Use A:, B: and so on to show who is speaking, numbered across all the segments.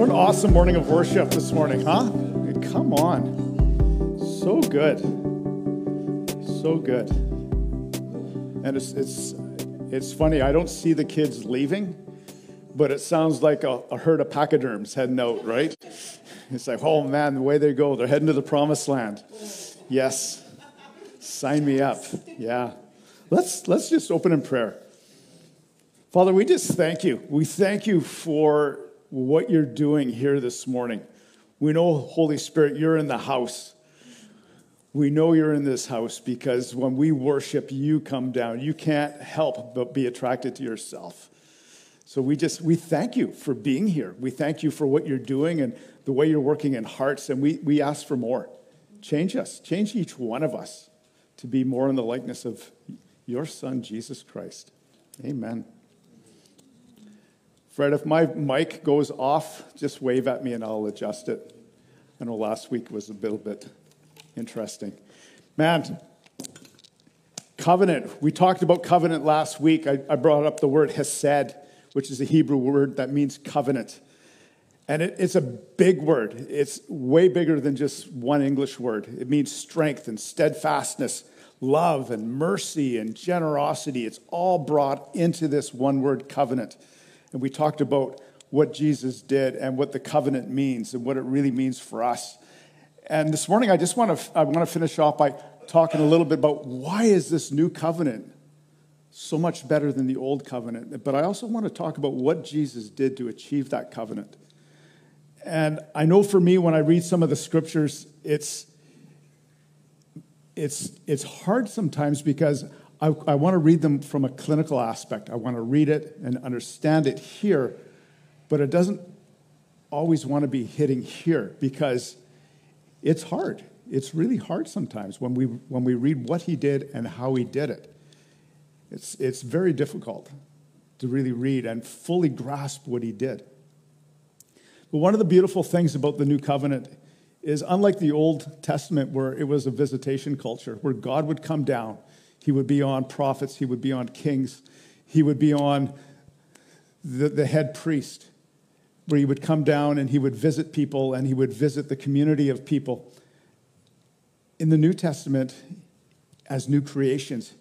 A: What an awesome morning of worship this morning, huh? Come on. So good. So good. And it's, it's, it's funny, I don't see the kids leaving, but it sounds like a, a herd of pachyderms heading out, right? It's like, oh man, the way they go, they're heading to the promised land. Yes. Sign me up. Yeah. Let's, let's just open in prayer. Father, we just thank you. We thank you for what you're doing here this morning. We know, Holy Spirit, you're in the house. We know you're in this house because when we worship, you come down. You can't help but be attracted to yourself. So we just we thank you for being here. We thank you for what you're doing and the way you're working in hearts, and we, we ask for more. Change us, change each one of us to be more in the likeness of your Son, Jesus Christ. Amen. Fred, if my mic goes off, just wave at me and I'll adjust it. I know last week was a little bit interesting. Man, covenant. We talked about covenant last week. I, I brought up the word hesed, which is a Hebrew word that means covenant. And it, it's a big word. It's way bigger than just one English word. It means strength and steadfastness, love and mercy and generosity. It's all brought into this one word covenant. And we talked about what Jesus did and what the covenant means and what it really means for us. And this morning, I just want to, I want to finish off by talking a little bit about why is this new covenant so much better than the old covenant. But I also want to talk about what Jesus did to achieve that covenant. And I know for me, when I read some of the scriptures, it's, it's, it's hard sometimes because I, I want to read them from a clinical aspect. I want to read it and understand it here, but it doesn't always want to be hitting here because it's hard. It's really hard sometimes when we, when we read what he did and how he did it. It's, it's very difficult to really read and fully grasp what he did. But one of the beautiful things about the new covenant is unlike the Old Testament, where it was a visitation culture, where God would come down he would be on prophets, he would be on kings, he would be on the, the head priest, where he would come down and he would visit people and he would visit the community of people. In the New Testament, as new creations,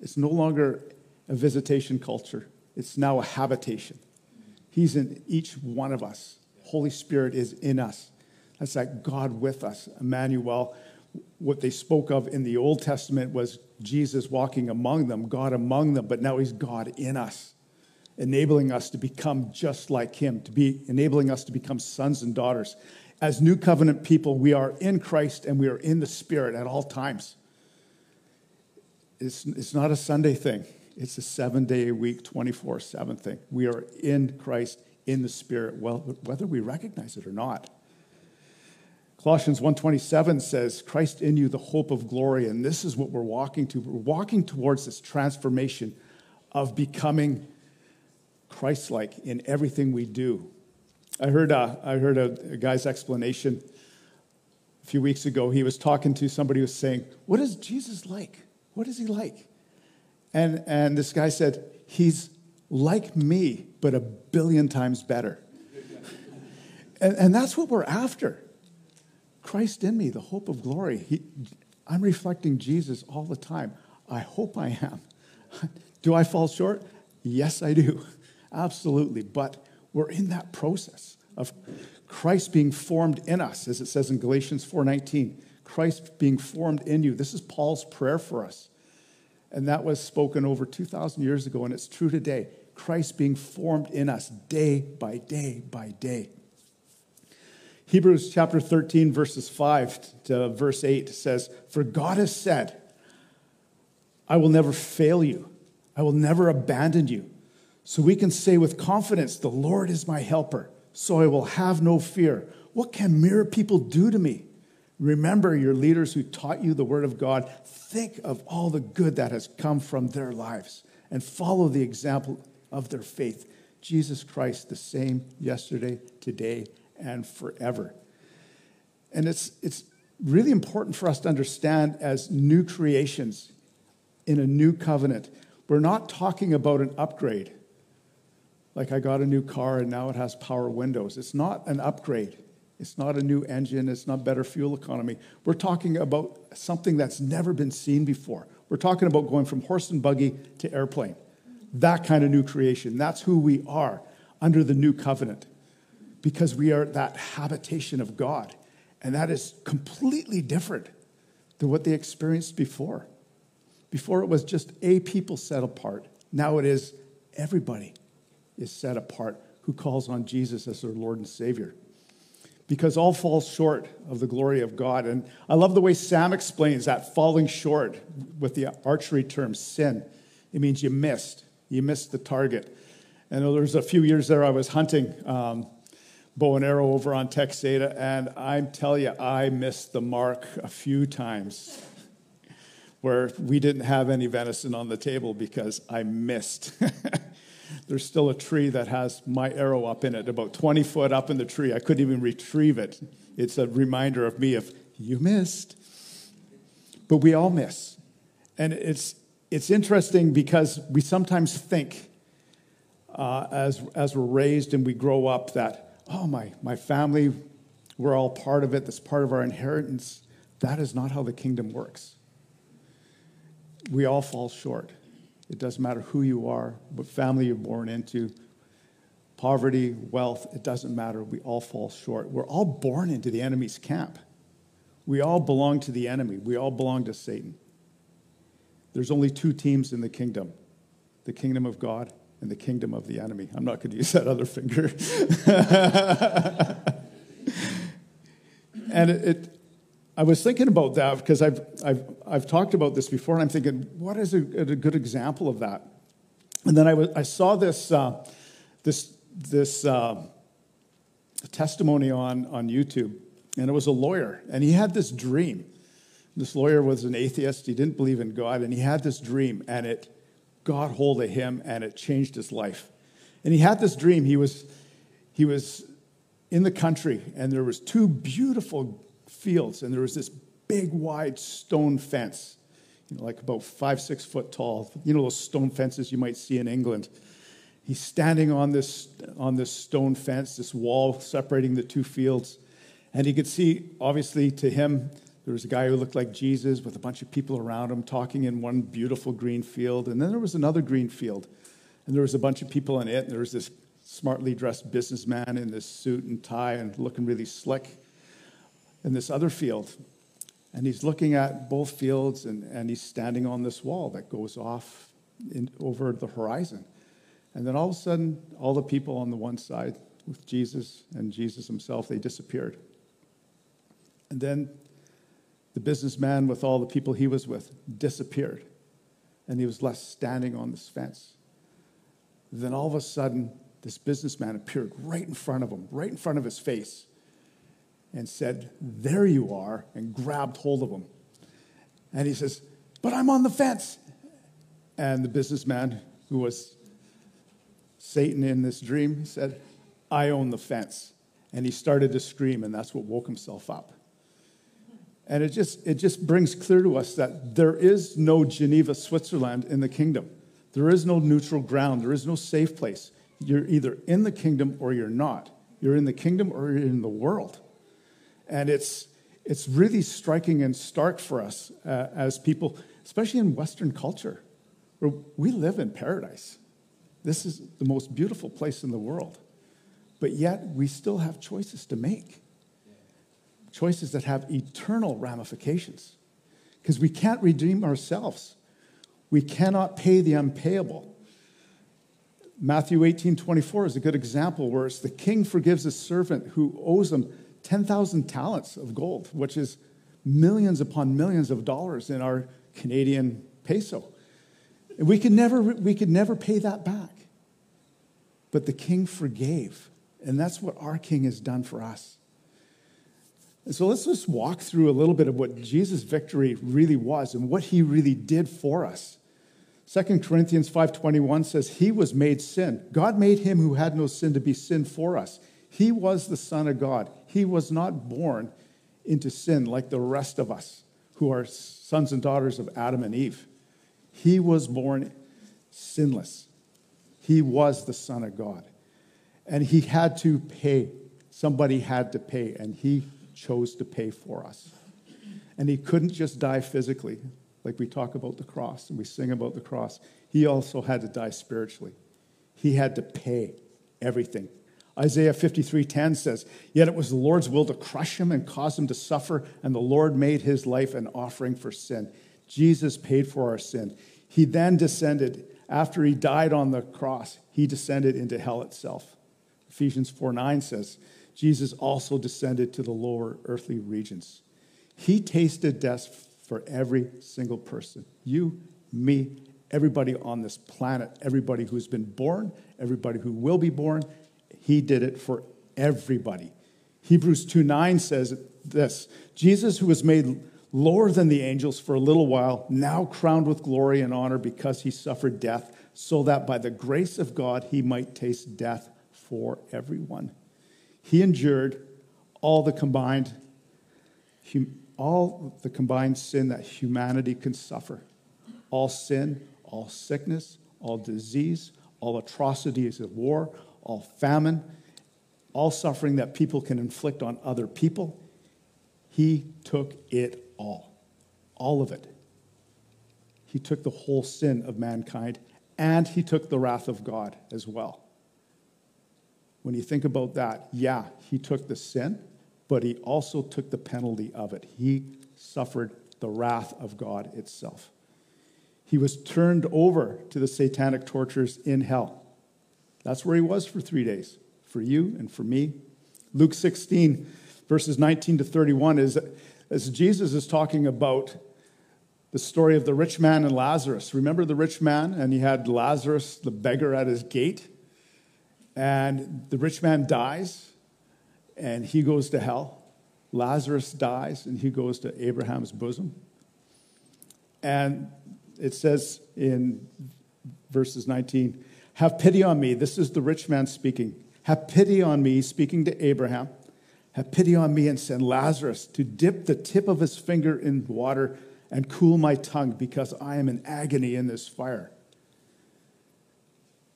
A: it's no longer a visitation culture, it's now a habitation. He's in each one of us. Holy Spirit is in us. That's like God with us, Emmanuel. What they spoke of in the Old Testament was Jesus walking among them, God among them, but now he's God in us, enabling us to become just like him, to be enabling us to become sons and daughters. As new covenant people, we are in Christ and we are in the Spirit at all times. It's, it's not a Sunday thing. It's a seven day a week, 24 7 thing. We are in Christ, in the Spirit, well, whether we recognize it or not. Colossians 1:27 says, "Christ in you the hope of glory." And this is what we're walking to. We're walking towards this transformation of becoming Christ-like in everything we do. I heard, a, I heard a, a guy's explanation a few weeks ago. He was talking to somebody who was saying, What is Jesus like? What is he like? And, and this guy said, He's like me, but a billion times better. and, and that's what we're after. Christ in me, the hope of glory. He, I'm reflecting Jesus all the time. I hope I am. do I fall short? Yes, I do. Absolutely. But we're in that process of Christ being formed in us, as it says in Galatians 4:19. Christ being formed in you. This is Paul's prayer for us. And that was spoken over 2,000 years ago, and it's true today. Christ being formed in us day by day by day. Hebrews chapter 13, verses 5 to verse 8 says, For God has said, I will never fail you, I will never abandon you. So we can say with confidence, The Lord is my helper, so I will have no fear. What can mere people do to me? Remember your leaders who taught you the word of God. Think of all the good that has come from their lives and follow the example of their faith. Jesus Christ, the same yesterday, today, and forever. And it's, it's really important for us to understand as new creations in a new covenant. We're not talking about an upgrade. Like I got a new car and now it has power windows. It's not an upgrade. It's not a new engine. It's not better fuel economy. We're talking about something that's never been seen before. We're talking about going from horse and buggy to airplane. That kind of new creation. That's who we are under the new covenant because we are that habitation of God. And that is completely different than what they experienced before. Before it was just a people set apart. Now it is everybody is set apart who calls on Jesus as their Lord and Savior. Because all falls short of the glory of God. And I love the way Sam explains that falling short with the archery term sin. It means you missed, you missed the target. And there was a few years there I was hunting um, bow and arrow over on Texada, and I tell you, I missed the mark a few times where we didn't have any venison on the table because I missed. There's still a tree that has my arrow up in it, about 20 foot up in the tree. I couldn't even retrieve it. It's a reminder of me of, you missed. But we all miss. And it's, it's interesting because we sometimes think, uh, as, as we're raised and we grow up, that, oh, my, my family, we're all part of it, that's part of our inheritance. That is not how the kingdom works. We all fall short. It doesn't matter who you are, what family you're born into, poverty, wealth, it doesn't matter. We all fall short. We're all born into the enemy's camp. We all belong to the enemy. We all belong to Satan. There's only two teams in the kingdom the kingdom of God and the kingdom of the enemy. I'm not going to use that other finger. and it, it, I was thinking about that because I've, I've, I've talked about this before, and I'm thinking, what is a, a good example of that? And then I, was, I saw this, uh, this, this uh, testimony on, on YouTube, and it was a lawyer, and he had this dream. This lawyer was an atheist, he didn't believe in God, and he had this dream, and it got hold of him, and it changed his life. And he had this dream. He was, he was in the country, and there was two beautiful fields, and there was this big, wide stone fence, you know, like about five, six foot tall. You know those stone fences you might see in England. He's standing on this, on this stone fence, this wall separating the two fields. And he could see, obviously, to him, there was a guy who looked like Jesus with a bunch of people around him talking in one beautiful green field. And then there was another green field, and there was a bunch of people in it. And there was this smartly dressed businessman in this suit and tie and looking really slick in this other field. And he's looking at both fields and, and he's standing on this wall that goes off in, over the horizon. And then all of a sudden, all the people on the one side with Jesus and Jesus himself, they disappeared. And then the businessman with all the people he was with disappeared. And he was left standing on this fence. Then all of a sudden, this businessman appeared right in front of him, right in front of his face and said, There you are, and grabbed hold of him. And he says, But I'm on the fence. And the businessman, who was Satan in this dream, said, I own the fence. And he started to scream, and that's what woke himself up. And it just, it just brings clear to us that there is no Geneva, Switzerland in the kingdom. There is no neutral ground. There is no safe place. You're either in the kingdom or you're not. You're in the kingdom or you're in the world. And it's, it's really striking and stark for us uh, as people, especially in Western culture, where we live in paradise. This is the most beautiful place in the world. But yet, we still have choices to make choices that have eternal ramifications because we can't redeem ourselves. We cannot pay the unpayable. Matthew 18 24 is a good example where it's the king forgives a servant who owes him 10,000 talents of gold, which is millions upon millions of dollars in our Canadian peso. We could never, we could never pay that back. But the king forgave. And that's what our king has done for us. And so let's just walk through a little bit of what Jesus' victory really was and what he really did for us. 2 Corinthians 5:21 says he was made sin. God made him who had no sin to be sin for us. He was the son of God. He was not born into sin like the rest of us who are sons and daughters of Adam and Eve. He was born sinless. He was the Son of God. And he had to pay. Somebody had to pay, and he chose to pay for us. And he couldn't just die physically, like we talk about the cross and we sing about the cross. He also had to die spiritually. He had to pay everything. Isaiah 53:10 says, "Yet it was the Lord's will to crush him and cause him to suffer, and the Lord made his life an offering for sin." Jesus paid for our sin. He then descended after he died on the cross. He descended into hell itself. Ephesians 4:9 says, Jesus also descended to the lower earthly regions. He tasted death for every single person. You, me, everybody on this planet, everybody who's been born, everybody who will be born, he did it for everybody. Hebrews 2 9 says this Jesus, who was made lower than the angels for a little while, now crowned with glory and honor because he suffered death, so that by the grace of God he might taste death for everyone. He endured all the combined all the combined sin that humanity can suffer. All sin, all sickness, all disease, all atrocities of war, all famine, all suffering that people can inflict on other people. He took it all, all of it. He took the whole sin of mankind and he took the wrath of God as well. When you think about that, yeah, he took the sin, but he also took the penalty of it. He suffered the wrath of God itself. He was turned over to the satanic tortures in hell. That's where he was for three days, for you and for me. Luke 16, verses 19 to 31, is as Jesus is talking about the story of the rich man and Lazarus. Remember the rich man? And he had Lazarus, the beggar, at his gate. And the rich man dies, and he goes to hell. Lazarus dies, and he goes to Abraham's bosom. And it says in verses 19, Have pity on me. This is the rich man speaking. Have pity on me, speaking to Abraham. Have pity on me and send Lazarus to dip the tip of his finger in water and cool my tongue because I am in agony in this fire.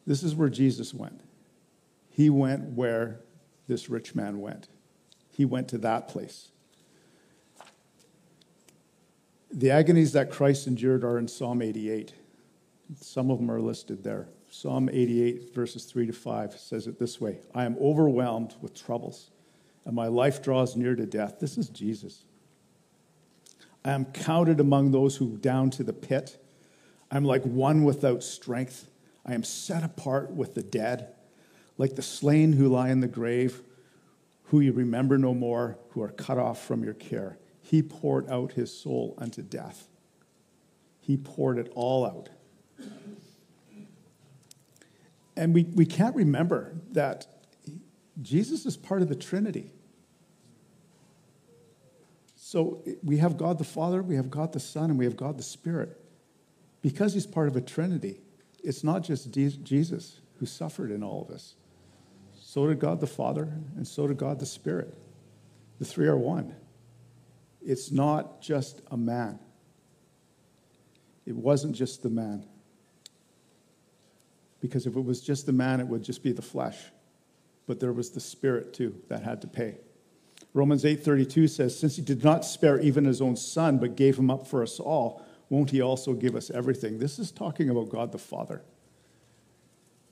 A: This is where Jesus went. He went where this rich man went. He went to that place. The agonies that Christ endured are in Psalm 88. Some of them are listed there. Psalm 88, verses 3 to 5 says it this way I am overwhelmed with troubles, and my life draws near to death. This is Jesus. I am counted among those who down to the pit. I'm like one without strength. I am set apart with the dead, like the slain who lie in the grave, who you remember no more, who are cut off from your care. He poured out his soul unto death. He poured it all out. And we, we can't remember that Jesus is part of the Trinity. So we have God the Father, we have God the Son, and we have God the Spirit. Because he's part of a Trinity, it's not just Jesus who suffered in all of this. So did God the Father, and so did God the Spirit. The three are one. It's not just a man. It wasn't just the man. Because if it was just the man, it would just be the flesh. But there was the spirit too that had to pay. Romans 8:32 says, "Since he did not spare even his own son, but gave him up for us all, won't he also give us everything?" This is talking about God the Father.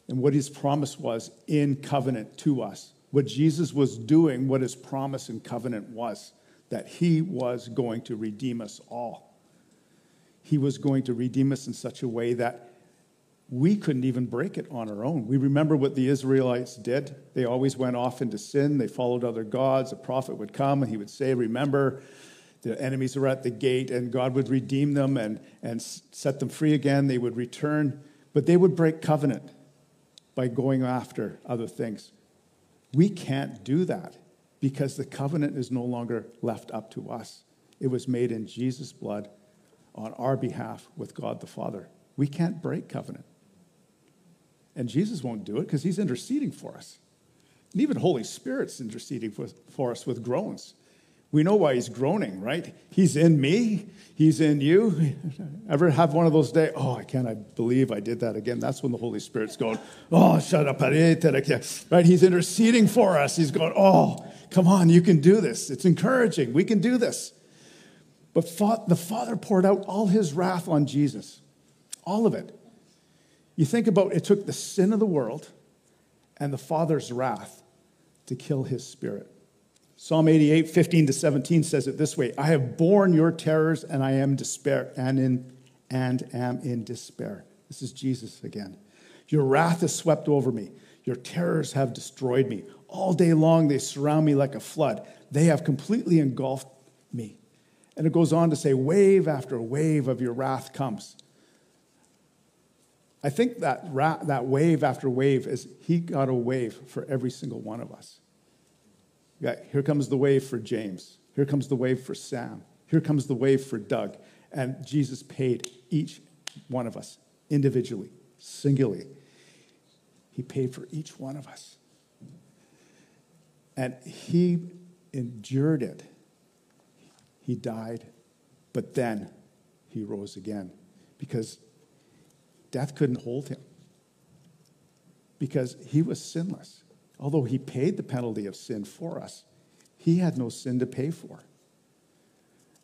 A: And what his promise was in covenant to us. What Jesus was doing, what his promise in covenant was, that he was going to redeem us all. He was going to redeem us in such a way that we couldn't even break it on our own. We remember what the Israelites did. They always went off into sin, they followed other gods. A prophet would come and he would say, Remember, the enemies are at the gate, and God would redeem them and, and set them free again. They would return, but they would break covenant by going after other things. We can't do that because the covenant is no longer left up to us. It was made in Jesus' blood on our behalf with God the Father. We can't break covenant. And Jesus won't do it because he's interceding for us. And even Holy Spirit's interceding for, us with groans. We know why he's groaning, right? He's in me, he's in you. Ever have one of those days? Oh, I can't I believe I did that again. That's when the Holy Spirit's going, oh, shut up. Right? He's interceding for us. He's going, oh, come on, you can do this. It's encouraging. We can do this. But the Father poured out all his wrath on Jesus, all of it. You think about it took the sin of the world and the Father's wrath to kill his spirit. Psalm 88, 15 to 17 says it this way I have borne your terrors and I am despair and in and am in despair. This is Jesus again. Your wrath has swept over me. Your terrors have destroyed me. All day long they surround me like a flood. They have completely engulfed me. And it goes on to say, wave after wave of your wrath comes. I think that, ra- that wave after wave is he got a wave for every single one of us. Yeah, here comes the wave for James. Here comes the wave for Sam. Here comes the wave for Doug. And Jesus paid each one of us individually, singularly. He paid for each one of us. And he endured it. He died, but then he rose again because death couldn't hold him. Because he was sinless. Although he paid the penalty of sin for us, he had no sin to pay for.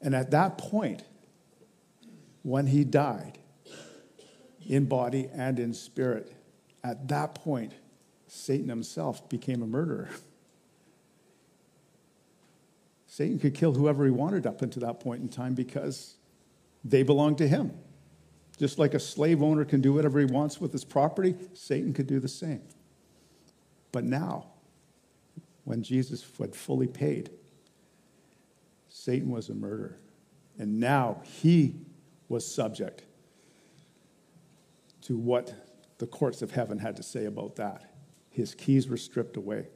A: And at that point, when he died, in body and in spirit, at that point, Satan himself became a murderer. Satan could kill whoever he wanted up until that point in time because they belonged to him. Just like a slave owner can do whatever he wants with his property, Satan could do the same. But now, when Jesus had fully paid, Satan was a murderer. And now he was subject to what the courts of heaven had to say about that. His keys were stripped away.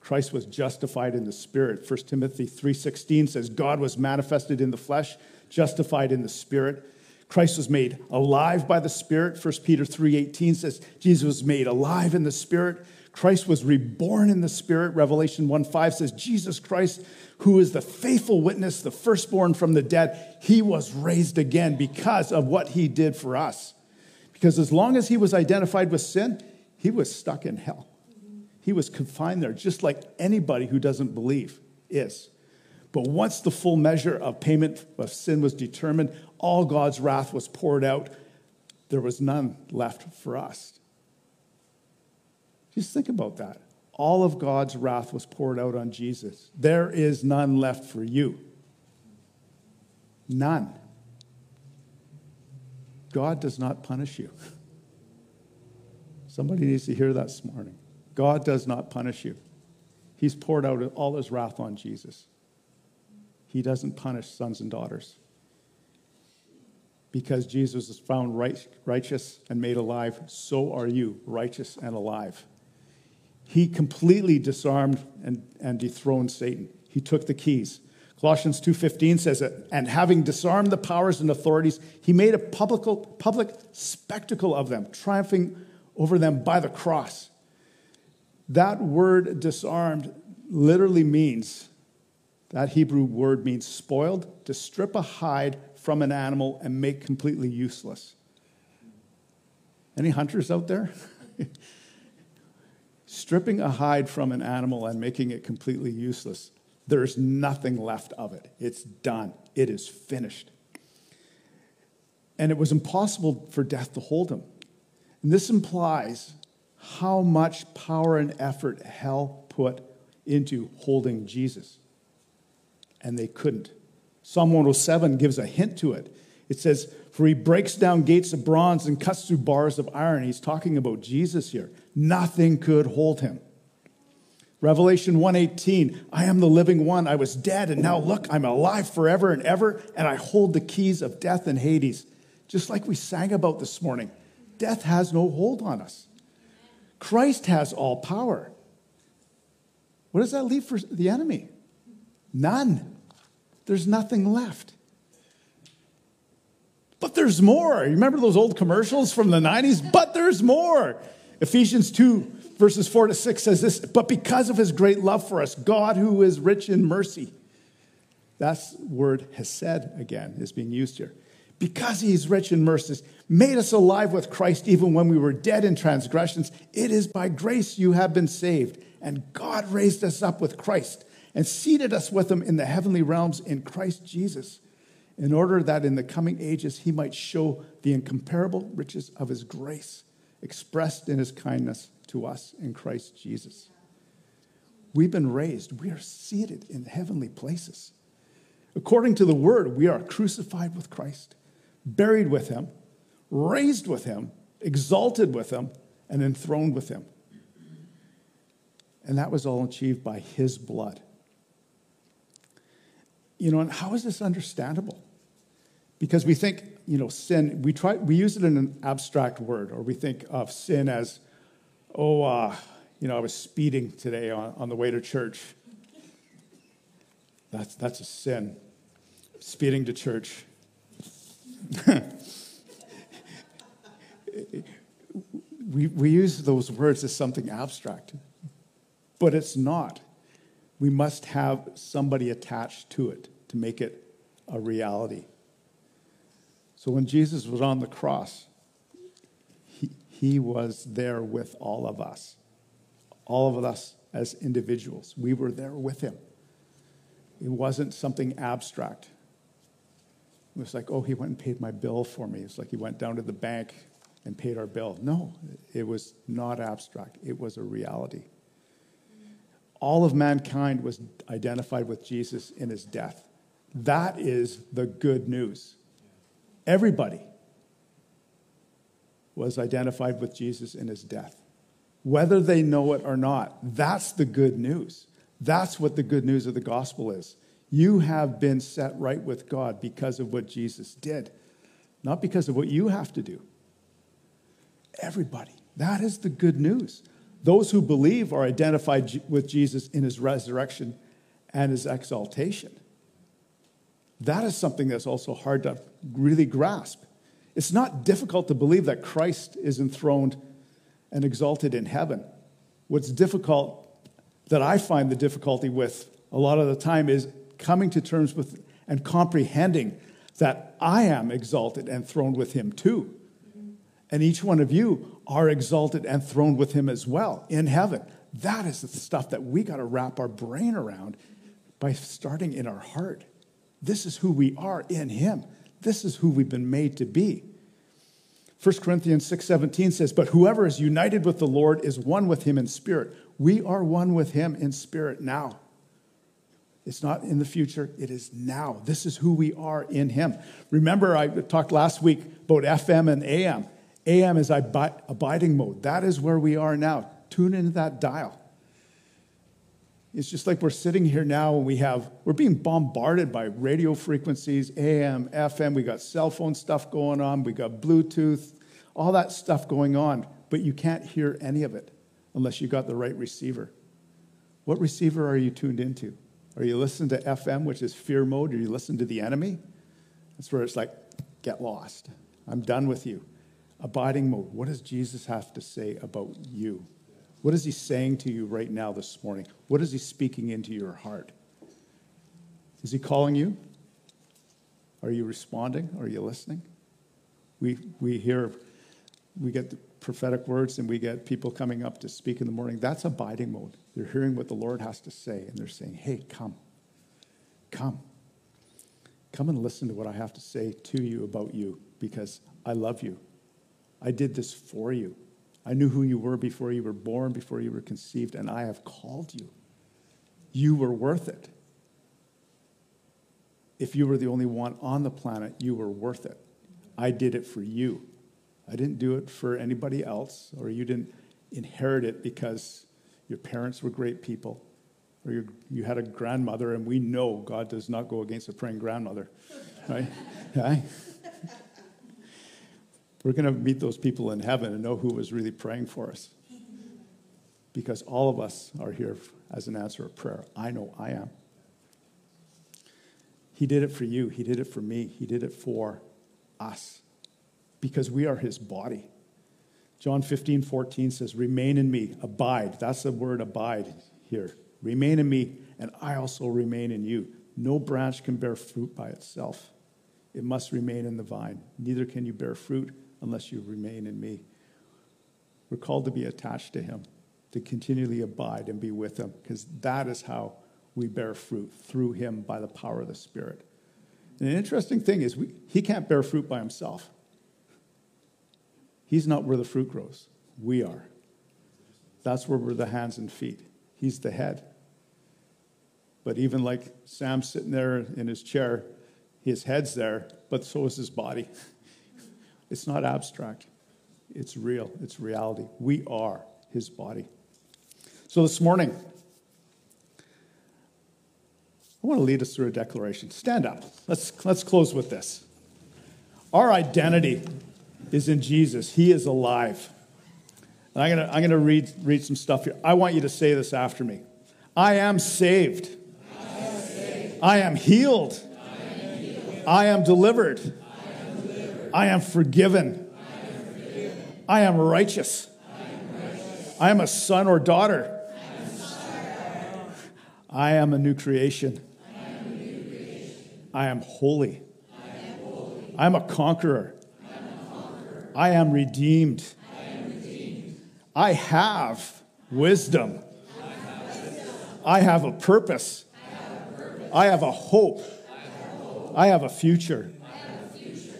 A: Christ was justified in the spirit. 1 Timothy 3:16 says God was manifested in the flesh, justified in the spirit. Christ was made alive by the spirit. 1 Peter 3:18 says Jesus was made alive in the spirit. Christ was reborn in the spirit. Revelation 1:5 says Jesus Christ who is the faithful witness, the firstborn from the dead, he was raised again because of what he did for us. Because as long as he was identified with sin, he was stuck in hell. He was confined there, just like anybody who doesn't believe is. But once the full measure of payment of sin was determined, all God's wrath was poured out. There was none left for us. Just think about that. All of God's wrath was poured out on Jesus. There is none left for you. None. God does not punish you. Somebody needs to hear that this morning. God does not punish you. He's poured out all his wrath on Jesus. He doesn't punish sons and daughters. Because Jesus is found right, righteous and made alive, so are you, righteous and alive. He completely disarmed and, and dethroned Satan. He took the keys. Colossians 2:15 says that, and having disarmed the powers and authorities, he made a public, public spectacle of them, triumphing over them by the cross. That word disarmed literally means, that Hebrew word means spoiled, to strip a hide from an animal and make completely useless. Any hunters out there? Stripping a hide from an animal and making it completely useless. There's nothing left of it. It's done. It is finished. And it was impossible for death to hold him. And this implies how much power and effort hell put into holding Jesus. And they couldn't. Psalm 107 gives a hint to it. It says, For he breaks down gates of bronze and cuts through bars of iron. He's talking about Jesus here. Nothing could hold him. Revelation 1:18 I am the living one I was dead and now look I'm alive forever and ever and I hold the keys of death and Hades just like we sang about this morning death has no hold on us Christ has all power. What does that leave for the enemy? None. There's nothing left. But there's more. You remember those old commercials from the 90s? But there's more. Ephesians 2, verses 4 to 6 says this But because of his great love for us, God, who is rich in mercy, that word hesed again is being used here. Because he's rich in mercies, made us alive with Christ even when we were dead in transgressions. It is by grace you have been saved. And God raised us up with Christ and seated us with him in the heavenly realms in Christ Jesus, in order that in the coming ages he might show the incomparable riches of his grace expressed in his kindness to us in Christ Jesus. We've been raised, we are seated in heavenly places. According to the word, we are crucified with Christ, buried with him, raised with him, exalted with him, and enthroned with him. And that was all achieved by his blood. You know, and how is this understandable? Because we think, you know, sin, we try, we use it in an abstract word, or we think of sin as, oh, uh, you know, I was speeding today on, on the way to church. That's, that's a sin. Speeding to church. we, we use those words as something abstract, but it's not. We must have somebody attached to it to make it a reality. So when Jesus was on the cross, he, he was there with all of us all of us as individuals. We were there with him. It wasn't something abstract. It was like, oh, he went and paid my bill for me. It's like he went down to the bank and paid our bill. No, it was not abstract, it was a reality. All of mankind was identified with Jesus in his death. That is the good news. Everybody was identified with Jesus in his death whether they know it or not. That's the good news. That's what the good news of the gospel is. You have been set right with God because of what Jesus did, not because of what you have to do. Everybody. That is the good news. Those who believe are identified with Jesus in his resurrection and his exaltation. That is something that's also hard to really grasp. It's not difficult to believe that Christ is enthroned and exalted in heaven. What's difficult, that I find the difficulty with a lot of the time, is coming to terms with and comprehending that I am exalted and throned with him too. And each one of you are exalted and throned with him as well in heaven. That is the stuff that we got to wrap our brain around by starting in our heart. This is who we are in him. This is who we've been made to be. 1 Corinthians 6:17 says, "But whoever is united with the Lord is one with him in spirit." We are one with him in spirit now. It's not in the future, it is now. This is who we are in him. Remember, I talked last week about FM and AM. AM is abiding mode. That is where we are now. Tune into that dial. It's just like we're sitting here now and we have, we're being bombarded by radio frequencies, AM, FM. We got cell phone stuff going on. We got Bluetooth, all that stuff going on. But you can't hear any of it unless you got the right receiver. What receiver are you tuned into? Are you listening to FM, which is fear mode? Are you listening to the enemy? That's where it's like, get lost. I'm done with you. Abiding mode. What does Jesus have to say about you? What is he saying to you right now this morning? What is he speaking into your heart? Is he calling you? Are you responding? Are you listening? We, we hear, we get the prophetic words and we get people coming up to speak in the morning. That's abiding mode. They're hearing what the Lord has to say and they're saying, hey, come, come. Come and listen to what I have to say to you about you because I love you. I did this for you. I knew who you were before you were born, before you were conceived, and I have called you. You were worth it. If you were the only one on the planet, you were worth it. I did it for you. I didn't do it for anybody else, or you didn't inherit it because your parents were great people, or you, you had a grandmother, and we know God does not go against a praying grandmother, right? right? We're going to meet those people in heaven and know who was really praying for us. Because all of us are here as an answer of prayer. I know I am. He did it for you. He did it for me. He did it for us because we are his body. John 15, 14 says, Remain in me, abide. That's the word abide here. Remain in me, and I also remain in you. No branch can bear fruit by itself. It must remain in the vine. Neither can you bear fruit unless you remain in me. We're called to be attached to him, to continually abide and be with him, because that is how we bear fruit through him by the power of the Spirit. And an interesting thing is, we, he can't bear fruit by himself. He's not where the fruit grows. We are. That's where we're the hands and feet. He's the head. But even like Sam sitting there in his chair, his head's there, but so is his body. It's not abstract, it's real, it's reality. We are his body. So this morning, I want to lead us through a declaration. Stand up. Let's, let's close with this. Our identity is in Jesus, He is alive. And I'm going to, I'm going to read, read some stuff here. I want you to say this after me I am saved. I am healed. I am delivered. I am forgiven. I am righteous. I am a son or daughter. I am a new creation. I am holy. I am a conqueror. I am redeemed. I have wisdom. I have a purpose. I have a hope. I have a future.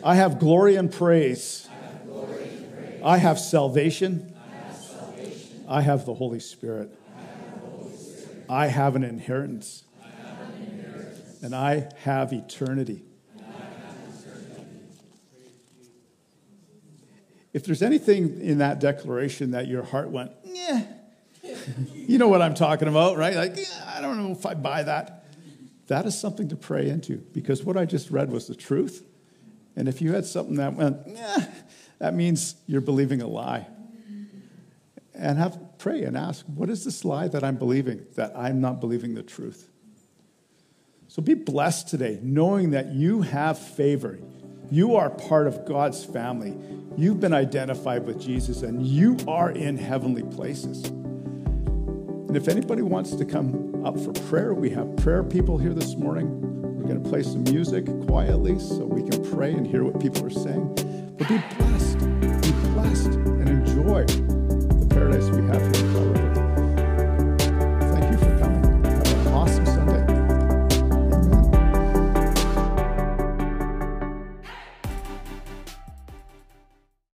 A: I have glory and praise. I have salvation. I have the Holy Spirit. I have an inheritance. And I have eternity. If there's anything in that declaration that your heart went, yeah, you know what I'm talking about, right? Like, yeah, I don't know if I buy that. That is something to pray into because what I just read was the truth. And if you had something that went, yeah, that means you're believing a lie. And have pray and ask, what is this lie that I'm believing? That I'm not believing the truth. So be blessed today, knowing that you have favor. You are part of God's family. You've been identified with Jesus and you are in heavenly places. And if anybody wants to come up for prayer, we have prayer people here this morning. Going to play some music quietly so we can pray and hear what people are saying. But be blessed, be blessed, and enjoy